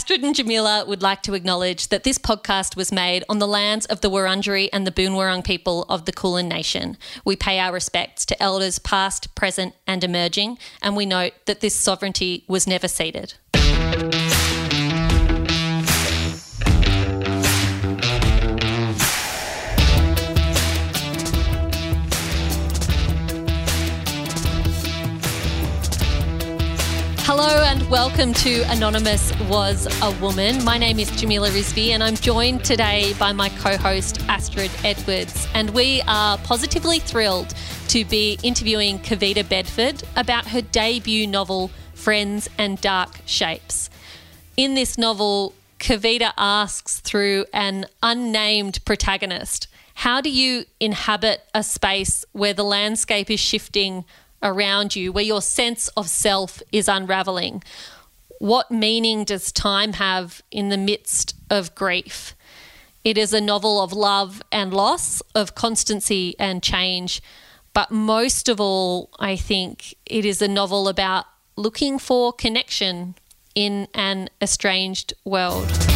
Astrid and Jamila would like to acknowledge that this podcast was made on the lands of the Wurundjeri and the Boonwurrung people of the Kulin Nation. We pay our respects to elders past, present, and emerging, and we note that this sovereignty was never ceded. And welcome to Anonymous Was a Woman. My name is Jamila Rizvi, and I'm joined today by my co host Astrid Edwards. And we are positively thrilled to be interviewing Kavita Bedford about her debut novel, Friends and Dark Shapes. In this novel, Kavita asks through an unnamed protagonist how do you inhabit a space where the landscape is shifting around you, where your sense of self is unraveling. What meaning does time have in the midst of grief? It is a novel of love and loss, of constancy and change. But most of all, I think it is a novel about looking for connection in an estranged world.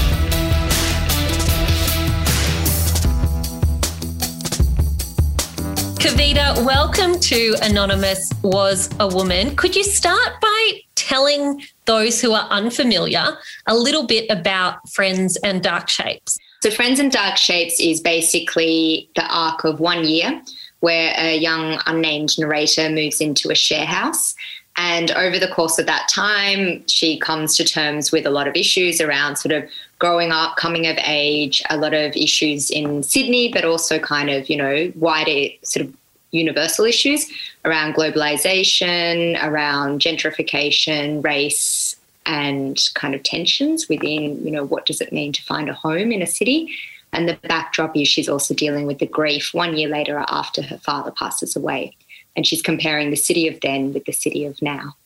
Kavita, welcome to Anonymous Was a Woman. Could you start by telling those who are unfamiliar a little bit about Friends and Dark Shapes? So, Friends and Dark Shapes is basically the arc of one year where a young unnamed narrator moves into a share house. And over the course of that time, she comes to terms with a lot of issues around sort of growing up, coming of age, a lot of issues in Sydney, but also kind of, you know, wider sort of universal issues around globalization, around gentrification, race, and kind of tensions within, you know, what does it mean to find a home in a city? And the backdrop is she's also dealing with the grief one year later after her father passes away. And she's comparing the city of then with the city of now.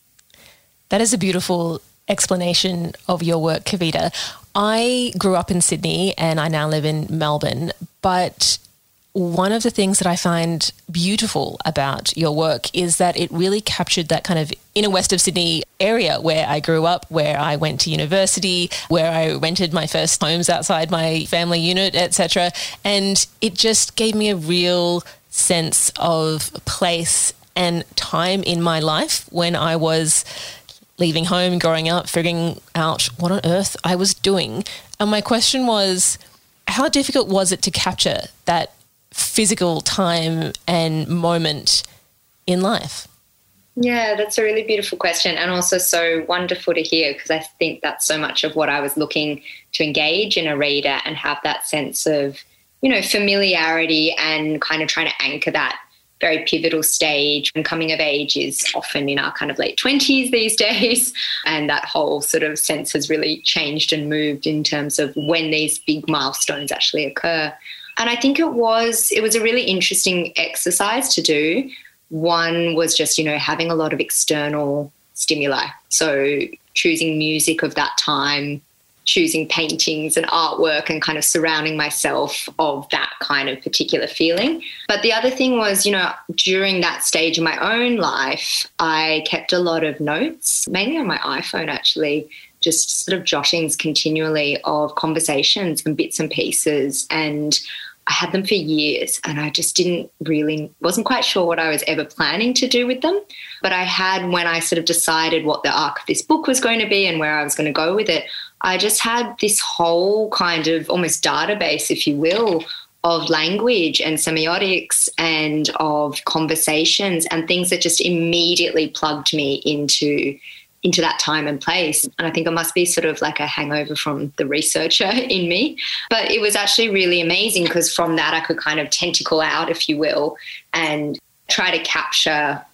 That is a beautiful explanation of your work, Kavita. I grew up in Sydney and I now live in Melbourne, but one of the things that I find beautiful about your work is that it really captured that kind of inner west of Sydney area where I grew up, where I went to university, where I rented my first homes outside my family unit, etc. And it just gave me a real sense of place and time in my life when I was leaving home, growing up, figuring out what on earth I was doing. And my question was, how difficult was it to capture that physical time and moment in life? Yeah, that's a really beautiful question and also so wonderful to hear because I think that's so much of what I was looking to engage in a reader and have that sense of, you know, familiarity and kind of trying to anchor that very pivotal stage and coming of age is often in our kind of late 20s these days. And that whole sort of sense has really changed and moved in terms of when these big milestones actually occur. And i think it was it was a really interesting exercise to do. One was just you know having a lot of external stimuli. So choosing music of that time choosing paintings and artwork and kind of surrounding myself of that kind of particular feeling. But the other thing was, you know, during that stage of my own life, I kept a lot of notes, mainly on my iPhone actually, just sort of jottings continually of conversations and bits and pieces. And I had them for years and I just didn't really, wasn't quite sure what I was ever planning to do with them. But I had, when I sort of decided what the arc of this book was going to be and where I was going to go with it, I just had this whole kind of almost database, if you will, of language and semiotics and of conversations and things that just immediately plugged me into into that time and place. And I think it must be sort of like a hangover from the researcher in me. But it was actually really amazing because from that I could kind of tentacle out, if you will, and try to capture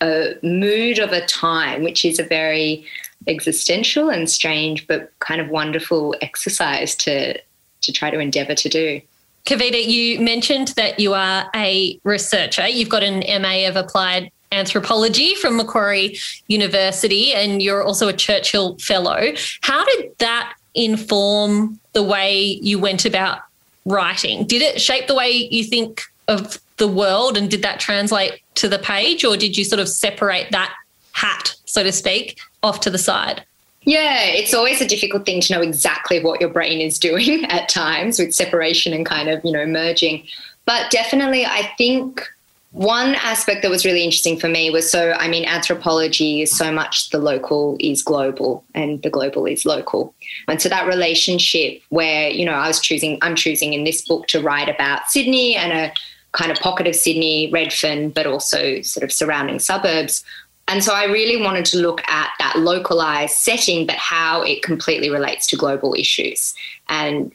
a mood of a time, which is a very existential and strange but kind of wonderful exercise to to try to endeavor to do. Kavita, you mentioned that you are a researcher. You've got an MA of Applied Anthropology from Macquarie University, and you're also a Churchill Fellow. How did that inform the way you went about writing? Did it shape the way you think of the world, and did that translate to the page, or did you sort of separate that hat, so to speak, off to the side? Yeah, it's always a difficult thing to know exactly what your brain is doing at times with separation and kind of, you know, merging. But definitely, I think one aspect that was really interesting for me was so, I mean, anthropology is so much the local is global and the global is local. And so that relationship where, you know, I was choosing, I'm choosing in this book to write about Sydney and a kind of pocket of Sydney, Redfern, but also sort of surrounding suburbs. And so I really wanted to look at that localized setting, but how it completely relates to global issues. And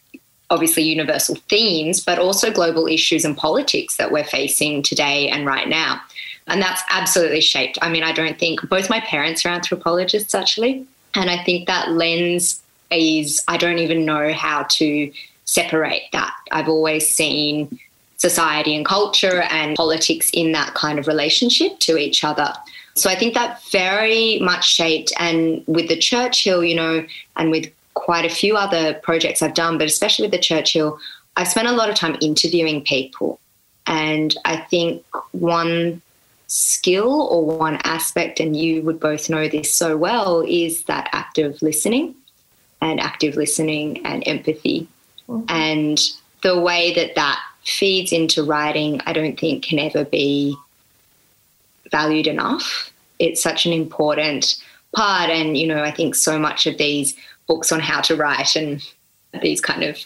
obviously universal themes, but also global issues and politics that we're facing today and right now. And that's absolutely shaped. I mean, I don't think both my parents are anthropologists actually. And I think that lens is, I don't even know how to separate that. I've always seen society and culture and politics in that kind of relationship to each other. So I think that very much shaped, and with the Churchill, you know, and with quite a few other projects I've done, but especially with the Churchill, I've spent a lot of time interviewing people. And I think one skill or one aspect, and you would both know this so well, is that active listening and active listening and empathy. Mm-hmm. And the way that that feeds into writing, I don't think can ever be valued enough. It's such an important part. And, you know, I think so much of these books on how to write and these kind of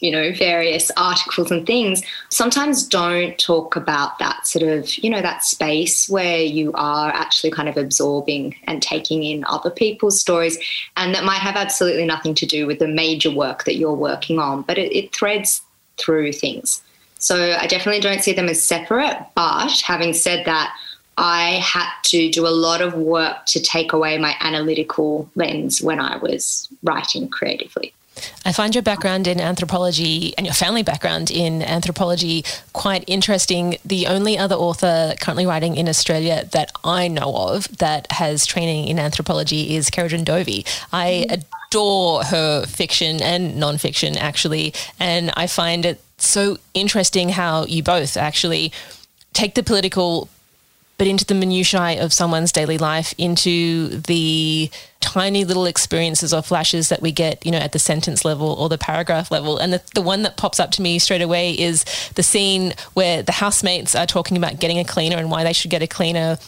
you know various articles and things sometimes don't talk about that sort of you know that space where you are actually kind of absorbing and taking in other people's stories and that might have absolutely nothing to do with the major work that you're working on but it, it threads through things so i definitely don't see them as separate but having said that I had to do a lot of work to take away my analytical lens when I was writing creatively. I find your background in anthropology and your family background in anthropology quite interesting. The only other author currently writing in Australia that I know of that has training in anthropology is Ceridwen Dovey. I mm-hmm. adore her fiction and nonfiction, actually, and I find it so interesting how you both actually take the political but into the minutiae of someone's daily life, into the tiny little experiences or flashes that we get, you know, at the sentence level or the paragraph level. And the, the one that pops up to me straight away is the scene where the housemates are talking about getting a cleaner and why they should get a cleaner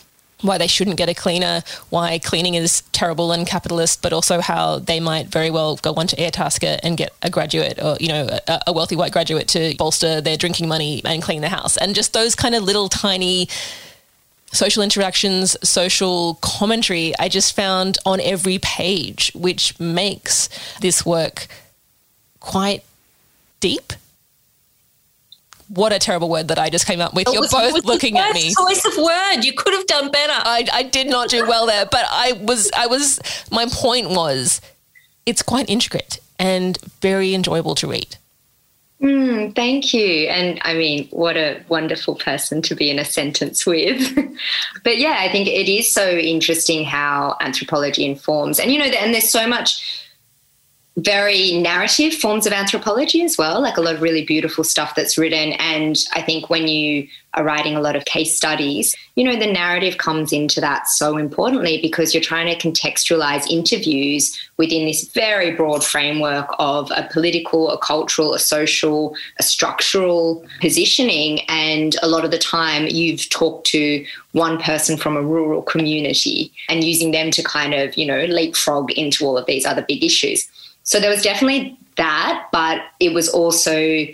why they shouldn't get a cleaner, why cleaning is terrible and capitalist, but also how they might very well go on to Airtasker and get a graduate or, you know, a, a wealthy white graduate to bolster their drinking money and clean the house. And just those kind of little tiny social interactions, social commentary, I just found on every page, which makes this work quite deep. What a terrible word that I just came up with. You're both looking at me. Choice of word. You could have done better. I, I did not do well there, but I was. I was. My point was, it's quite intricate and very enjoyable to read. Mm, thank you. And I mean, what a wonderful person to be in a sentence with. but yeah, I think it is so interesting how anthropology informs. And, you know, and there's so much very narrative forms of anthropology as well, like a lot of really beautiful stuff that's written. And I think when you are writing a lot of case studies, you know, the narrative comes into that so importantly because you're trying to contextualize interviews within this very broad framework of a political, a cultural, a social, a structural positioning. And a lot of the time you've talked to one person from a rural community and using them to kind of, you know, leapfrog into all of these other big issues. So there was definitely that, but it was also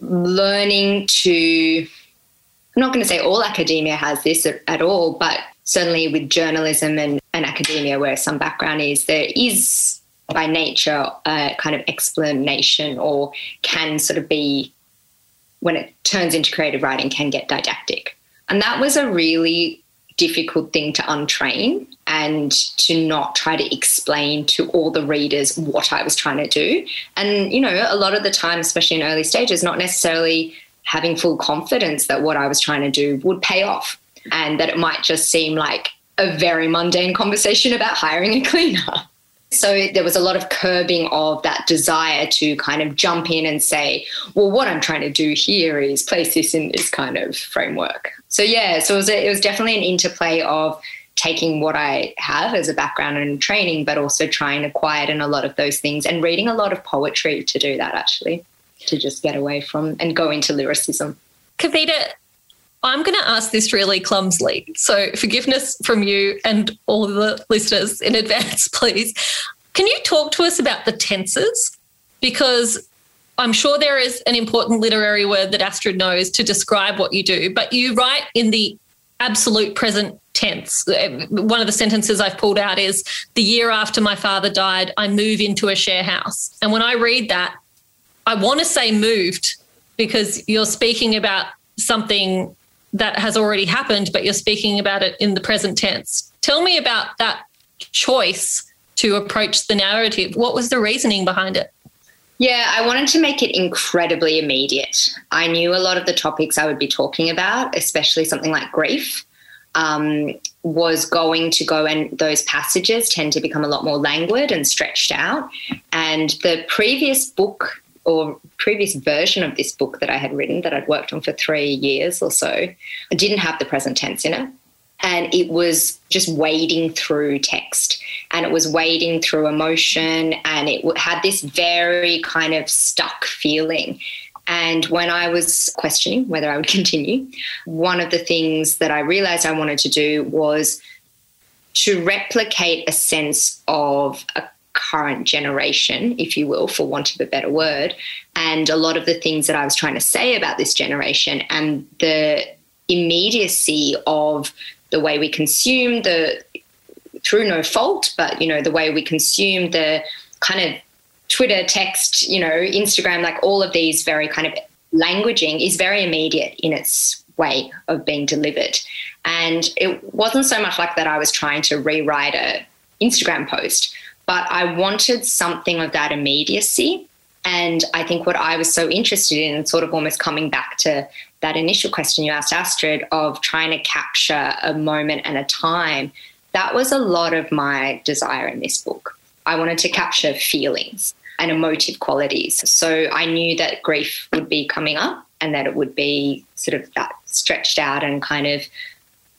learning to, I'm not going to say all academia has this at, at all, but certainly with journalism and, and academia, where some background is, there is by nature a kind of explanation or can sort of be, when it turns into creative writing, can get didactic. And that was a really difficult thing to untrain and to not try to explain to all the readers what I was trying to do. And, you know, a lot of the time, especially in early stages, not necessarily having full confidence that what I was trying to do would pay off and that it might just seem like a very mundane conversation about hiring a cleaner. So there was a lot of curbing of that desire to kind of jump in and say, well, what I'm trying to do here is place this in this kind of framework. So yeah, so it was, a, it was definitely an interplay of taking what I have as a background and training, but also trying to quieten a lot of those things and reading a lot of poetry to do that actually, to just get away from and go into lyricism. Kavita, I'm going to ask this really clumsily. So, forgiveness from you and all the listeners in advance, please. Can you talk to us about the tenses? Because I'm sure there is an important literary word that Astrid knows to describe what you do, but you write in the absolute present tense. One of the sentences I've pulled out is The year after my father died, I move into a share house. And when I read that, I want to say moved because you're speaking about something that has already happened, but you're speaking about it in the present tense. Tell me about that choice to approach the narrative. What was the reasoning behind it? Yeah, I wanted to make it incredibly immediate. I knew a lot of the topics I would be talking about, especially something like grief, um, was going to go, and those passages tend to become a lot more languid and stretched out. And the previous book or previous version of this book that I had written, that I'd worked on for three years or so, didn't have the present tense in it. And it was just wading through text and it was wading through emotion and it had this very kind of stuck feeling. And when I was questioning whether I would continue, one of the things that I realized I wanted to do was to replicate a sense of a current generation, if you will, for want of a better word, and a lot of the things that I was trying to say about this generation and the immediacy of the way we consume the through no fault, but you know the way we consume the kind of Twitter, text, you know, Instagram, like all of these very kind of languaging is very immediate in its way of being delivered. And it wasn't so much like that I was trying to rewrite a Instagram post, but I wanted something of that immediacy. And I think what I was so interested in, sort of almost coming back to that initial question you asked Astrid of trying to capture a moment and a time, that was a lot of my desire in this book. I wanted to capture feelings and emotive qualities. So I knew that grief would be coming up and that it would be sort of that stretched out and kind of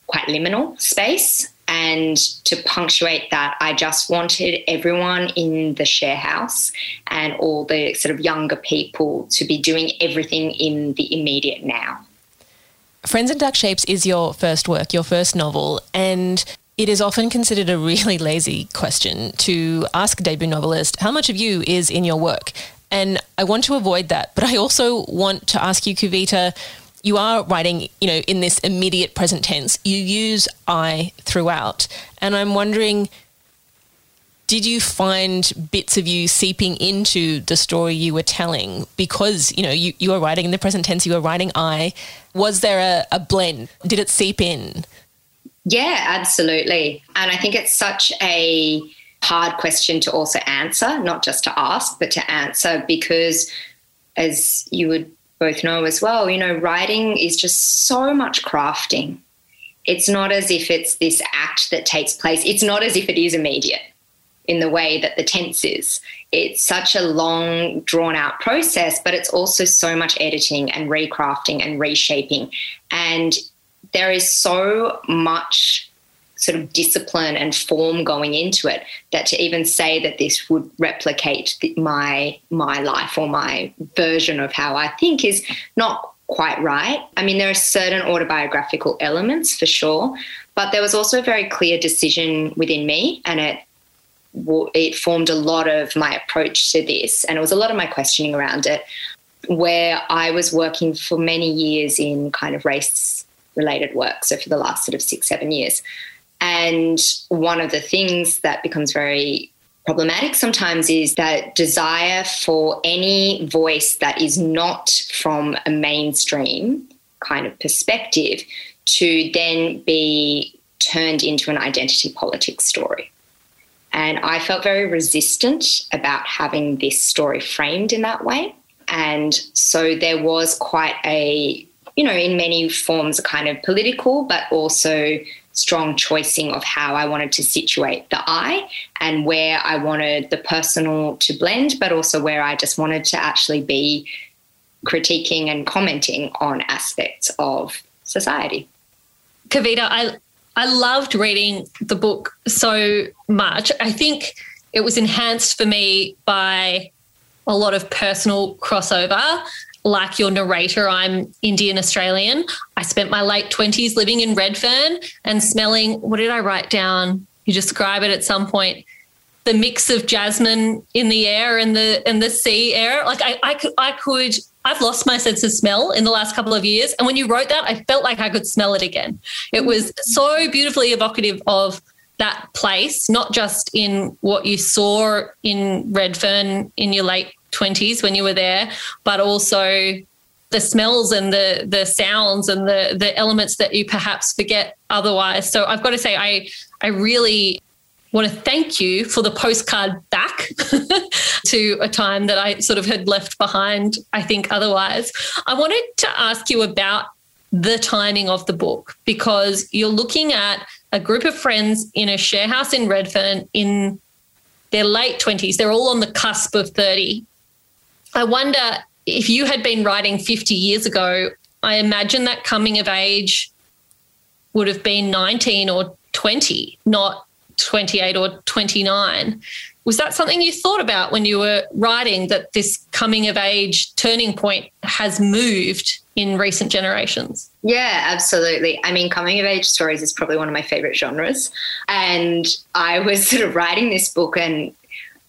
quite liminal space. And to punctuate that, I just wanted everyone in the share house and all the sort of younger people to be doing everything in the immediate now. Friends and Dark Shapes is your first work, your first novel, and it is often considered a really lazy question to ask a debut novelist how much of you is in your work. And I want to avoid that, but I also want to ask you, Kavita, you are writing, you know, in this immediate present tense. You use I throughout. And I'm wondering, did you find bits of you seeping into the story you were telling because, you know, you, you were writing in the present tense, you were writing I. Was there a, a blend? Did it seep in? Yeah, absolutely. And I think it's such a hard question to also answer, not just to ask, but to answer because as you would both know as well, you know, writing is just so much crafting. It's not as if it's this act that takes place, it's not as if it is immediate in the way that the tense is. It's such a long, drawn out process, but it's also so much editing and recrafting and reshaping. And there is so much sort of discipline and form going into it that to even say that this would replicate the, my my life or my version of how I think is not quite right. I mean, there are certain autobiographical elements for sure, but there was also a very clear decision within me, and it it formed a lot of my approach to this, and it was a lot of my questioning around it, where I was working for many years in kind of race related work. So for the last sort of six, seven years. And one of the things that becomes very problematic sometimes is that desire for any voice that is not from a mainstream kind of perspective to then be turned into an identity politics story. And I felt very resistant about having this story framed in that way. And so there was quite a, you know, in many forms, a kind of political, but also strong choicing of how I wanted to situate the I and where I wanted the personal to blend, but also where I just wanted to actually be critiquing and commenting on aspects of society. Kavita, I I loved reading the book so much. I think it was enhanced for me by a lot of personal crossover. Like your narrator, I'm Indian Australian. I spent my late 20s living in Redfern and smelling, what did I write down? You describe it at some point the mix of jasmine in the air and the and the sea air. Like I, I could I could I've lost my sense of smell in the last couple of years. And when you wrote that, I felt like I could smell it again. It was so beautifully evocative of that place, not just in what you saw in Redfern in your late 20s when you were there, but also the smells and the the sounds and the the elements that you perhaps forget otherwise. So I've got to say I I really want to thank you for the postcard back to a time that I sort of had left behind, I think, otherwise. I wanted to ask you about the timing of the book because you're looking at a group of friends in a share house in Redfern in their late 20s. They're all on the cusp of 30. I wonder if you had been writing 50 years ago, I imagine that coming of age would have been 19 or 20, not 28 or 29. Was that something you thought about when you were writing that this coming of age turning point has moved in recent generations? Yeah, absolutely. I mean, coming of age stories is probably one of my favorite genres. And I was sort of writing this book and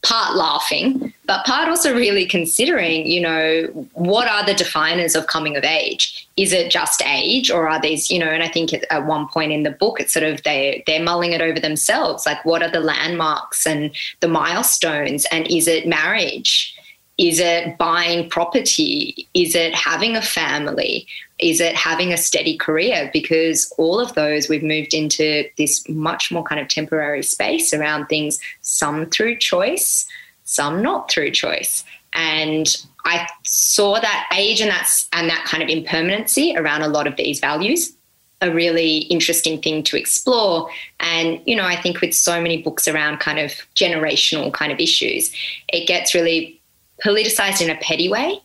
part laughing, but part also really considering, you know, what are the definers of coming of age? Is it just age, or are these, you know? And I think at one point in the book, it's sort of they they're mulling it over themselves, like what are the landmarks and the milestones, and is it marriage? Is it buying property? Is it having a family? Is it having a steady career? Because all of those, we've moved into this much more kind of temporary space around things, some through choice, some not through choice. And I saw that age and that's and that kind of impermanency around a lot of these values a really interesting thing to explore. And, you know, I think with so many books around kind of generational kind of issues, it gets really politicized in a petty way.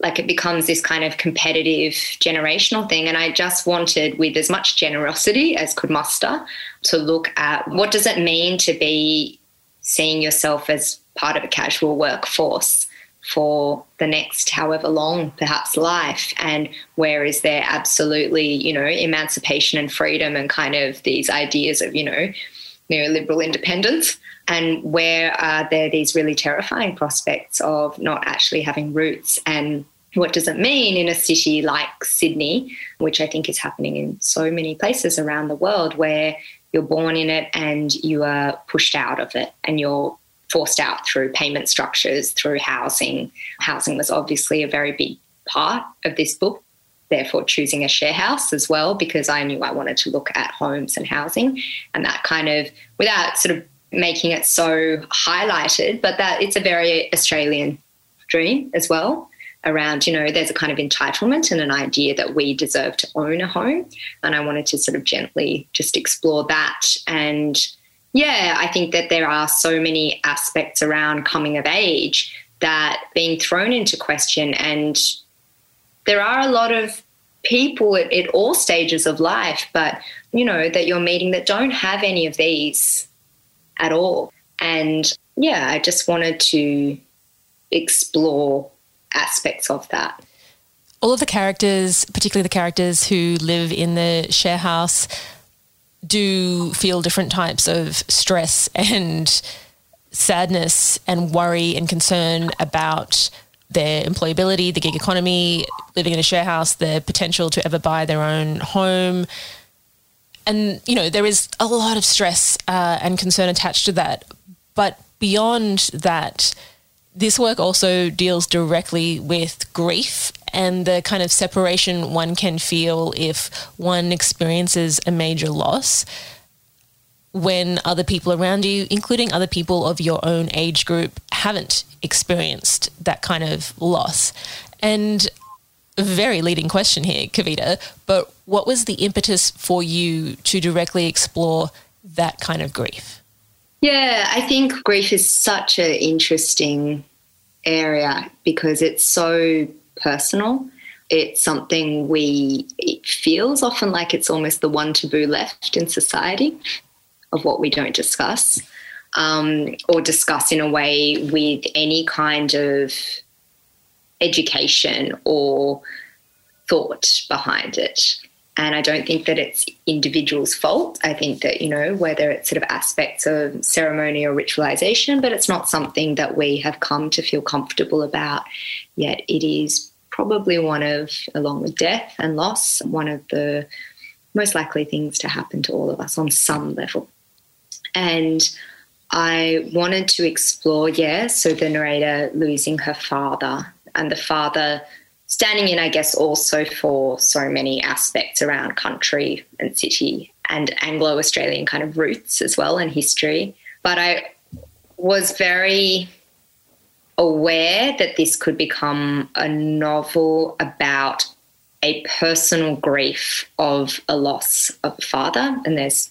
Like it becomes this kind of competitive generational thing. And I just wanted, with as much generosity as could muster, to look at what does it mean to be seeing yourself as part of a casual workforce for the next however long perhaps life and where is there absolutely you know emancipation and freedom and kind of these ideas of you know neoliberal independence and where are there these really terrifying prospects of not actually having roots and what does it mean in a city like Sydney, which I think is happening in so many places around the world where you're born in it and you are pushed out of it and you're forced out through payment structures, through housing. Housing was obviously a very big part of this book, therefore choosing a share house as well, because I knew I wanted to look at homes and housing and that kind of, without sort of making it so highlighted, but that it's a very Australian dream as well around, you know, there's a kind of entitlement and an idea that we deserve to own a home. And I wanted to sort of gently just explore that. And yeah, I think that there are so many aspects around coming of age that being thrown into question. And there are a lot of people at, at all stages of life, but, you know, that you're meeting that don't have any of these at all. And yeah, I just wanted to explore aspects of that. All of the characters, particularly the characters who live in the share house, do feel different types of stress and sadness and worry and concern about their employability, the gig economy, living in a share house, the potential to ever buy their own home, and you know there is a lot of stress uh, and concern attached to that. But beyond that, this work also deals directly with grief and the kind of separation one can feel if one experiences a major loss when other people around you, including other people of your own age group, haven't experienced that kind of loss. And a very leading question here, Kavita, but what was the impetus for you to directly explore that kind of grief? Yeah, I think grief is such an interesting area because it's so personal. it's something we it feels often like it's almost the one taboo left in society of what we don't discuss um, or discuss in a way with any kind of education or thought behind it. And I don't think that it's individuals' fault. I think that, you know, whether it's sort of aspects of ceremony or ritualization, but it's not something that we have come to feel comfortable about yet. It is probably one of, along with death and loss, one of the most likely things to happen to all of us on some level. And I wanted to explore, yeah, so the narrator losing her father and the father standing in, I guess, also for so many aspects around country and city and Anglo Australian kind of roots as well and history. But I was very aware that this could become a novel about a personal grief of a loss of a father. And there's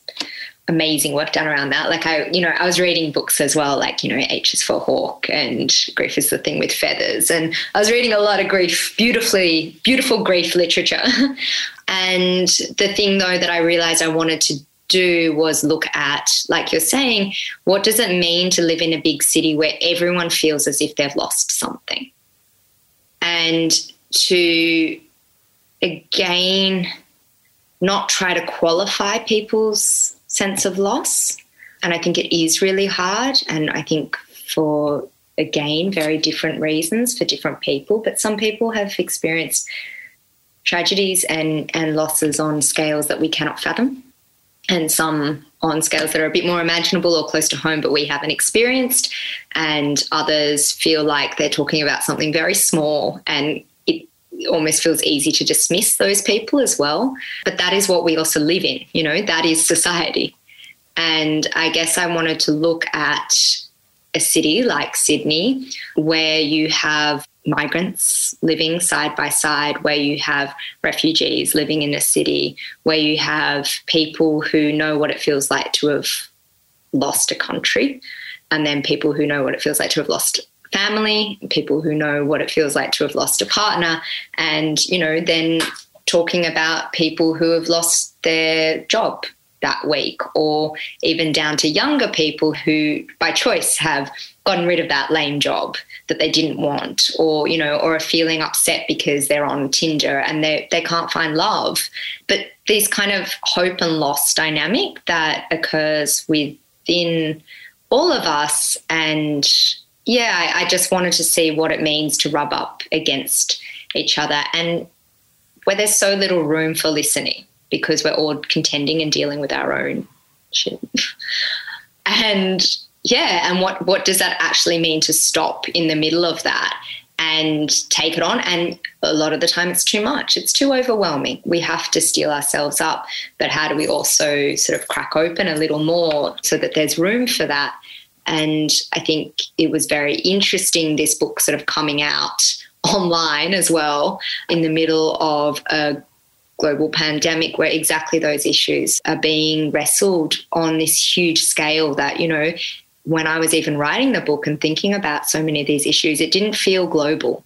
amazing work done around that. Like I, you know, I was reading books as well, like, you know, H is for Hawk and Grief is the Thing with Feathers. And I was reading a lot of grief, beautifully, beautiful grief literature. and the thing though that I realized I wanted to do was look at, like you're saying, what does it mean to live in a big city where everyone feels as if they've lost something? And to again, not try to qualify people's sense of loss. And I think it is really hard. And I think for, again, very different reasons for different people. But some people have experienced tragedies and, and losses on scales that we cannot fathom and some on scales that are a bit more imaginable or close to home, but we haven't experienced. And others feel like they're talking about something very small and almost feels easy to dismiss those people as well. But that is what we also live in, you know, that is society. And I guess I wanted to look at a city like Sydney where you have migrants living side by side, where you have refugees living in a city, where you have people who know what it feels like to have lost a country, and then people who know what it feels like to have lost family, people who know what it feels like to have lost a partner, and, you know, then talking about people who have lost their job that week, or even down to younger people who, by choice, have gotten rid of that lame job that they didn't want or you know or are feeling upset because they're on tinder and they they can't find love. But this kind of hope and loss dynamic that occurs within all of us and yeah I, I just wanted to see what it means to rub up against each other and where there's so little room for listening because we're all contending and dealing with our own shit and yeah, and what what does that actually mean to stop in the middle of that and take it on? And a lot of the time, it's too much. It's too overwhelming. We have to steel ourselves up. But how do we also sort of crack open a little more so that there's room for that? And I think it was very interesting. This book sort of coming out online as well in the middle of a global pandemic where exactly those issues are being wrestled on this huge scale that you know when I was even writing the book and thinking about so many of these issues, it didn't feel global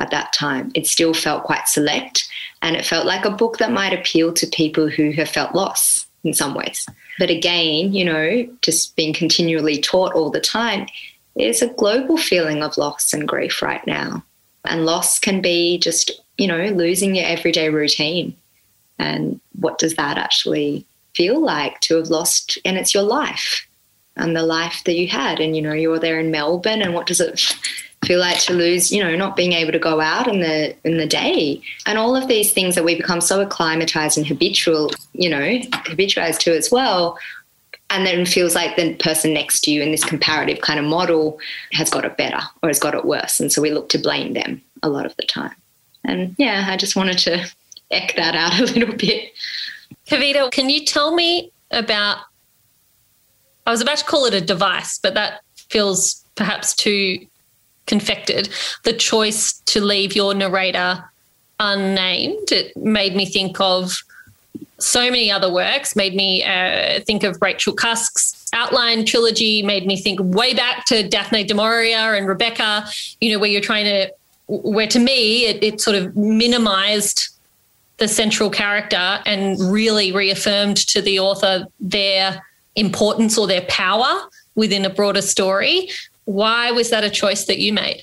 at that time. It still felt quite select, and it felt like a book that might appeal to people who have felt loss in some ways. But again, you know, just being continually taught all the time, there's a global feeling of loss and grief right now. And loss can be just, you know, losing your everyday routine. And what does that actually feel like to have lost? And it's your life and the life that you had. And, you know, you're there in Melbourne and what does it feel like to lose, you know, not being able to go out in the in the day. And all of these things that we become so acclimatized and habitual, you know, habitualized to as well. And then feels like the person next to you in this comparative kind of model has got it better or has got it worse. And so we look to blame them a lot of the time. And yeah, I just wanted to eck that out a little bit. Kavita, can you tell me about I was about to call it a device, but that feels perhaps too confected. The choice to leave your narrator unnamed, it made me think of so many other works, made me uh, think of Rachel Cusk's Outline trilogy, made me think way back to Daphne du Maurier and Rebecca, you know, where you're trying to where to me it, it sort of minimized the central character and really reaffirmed to the author their importance or their power within a broader story. Why was that a choice that you made?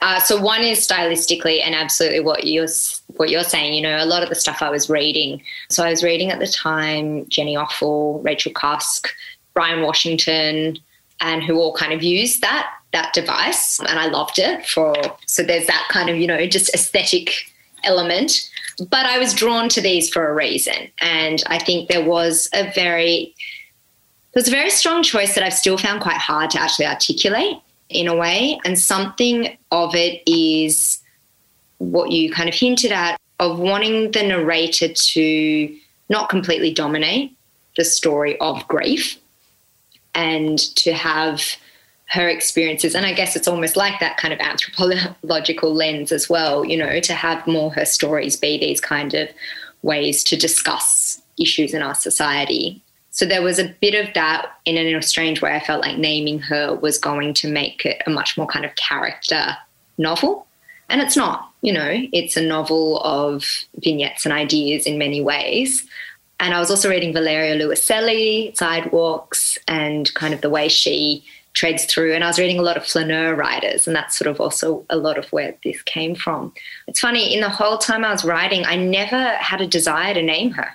Uh, so one is stylistically and absolutely what you're what you're saying. You know, a lot of the stuff I was reading. So I was reading at the time Jenny Offill, Rachel Cusk, Bryan Washington, and who all kind of used that that device, and I loved it. For so there's that kind of you know just aesthetic element. But I was drawn to these for a reason, and I think there was a very there's a very strong choice that I've still found quite hard to actually articulate in a way. And something of it is what you kind of hinted at of wanting the narrator to not completely dominate the story of grief and to have her experiences. And I guess it's almost like that kind of anthropological lens as well, you know, to have more her stories be these kind of ways to discuss issues in our society so there was a bit of that in a strange way. I felt like naming her was going to make it a much more kind of character novel. And it's not, you know, it's a novel of vignettes and ideas in many ways. And I was also reading Valeria Luiselli, Sidewalks, and kind of the way she treads through. And I was reading a lot of flaneur writers, and that's sort of also a lot of where this came from. It's funny, in the whole time I was writing, I never had a desire to name her.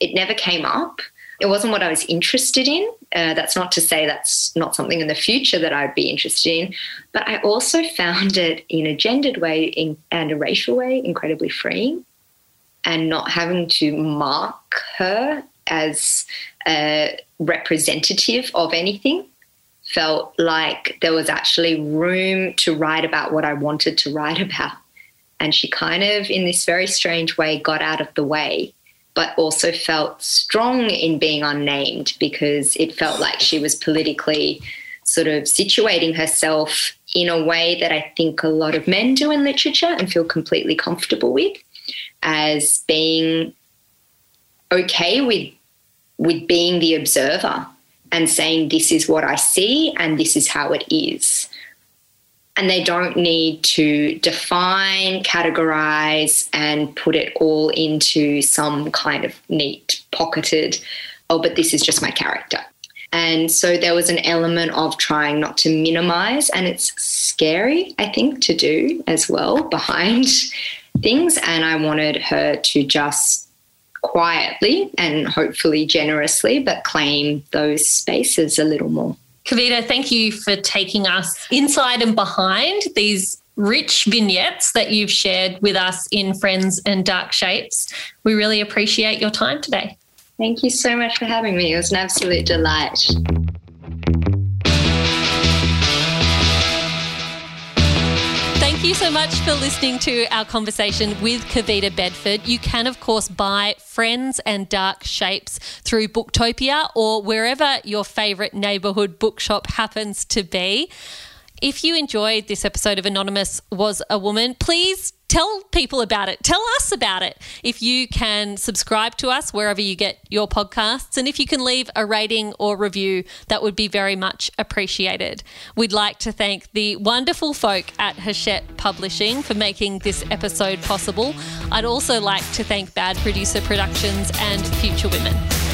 It never came up. It wasn't what I was interested in. Uh, that's not to say that's not something in the future that I'd be interested in, but I also found it in a gendered way in, and a racial way incredibly freeing. And not having to mark her as a representative of anything felt like there was actually room to write about what I wanted to write about. And she kind of, in this very strange way, got out of the way but also felt strong in being unnamed because it felt like she was politically sort of situating herself in a way that I think a lot of men do in literature and feel completely comfortable with as being okay with with being the observer and saying this is what I see and this is how it is and they don't need to define, categorize, and put it all into some kind of neat, pocketed, oh, but this is just my character. And so there was an element of trying not to minimize, and it's scary, I think, to do as well behind things. And I wanted her to just quietly and hopefully generously, but claim those spaces a little more. Kavita, thank you for taking us inside and behind these rich vignettes that you've shared with us in Friends and Dark Shapes. We really appreciate your time today. Thank you so much for having me. It was an absolute delight. You so much for listening to our conversation with Kavita Bedford. You can, of course, buy Friends and Dark Shapes through Booktopia or wherever your favourite neighbourhood bookshop happens to be. If you enjoyed this episode of Anonymous Was a Woman, please tell people about it. Tell us about it. If you can subscribe to us wherever you get your podcasts, and if you can leave a rating or review, that would be very much appreciated. We'd like to thank the wonderful folk at Hachette Publishing for making this episode possible. I'd also like to thank Bad Producer Productions and Future Women.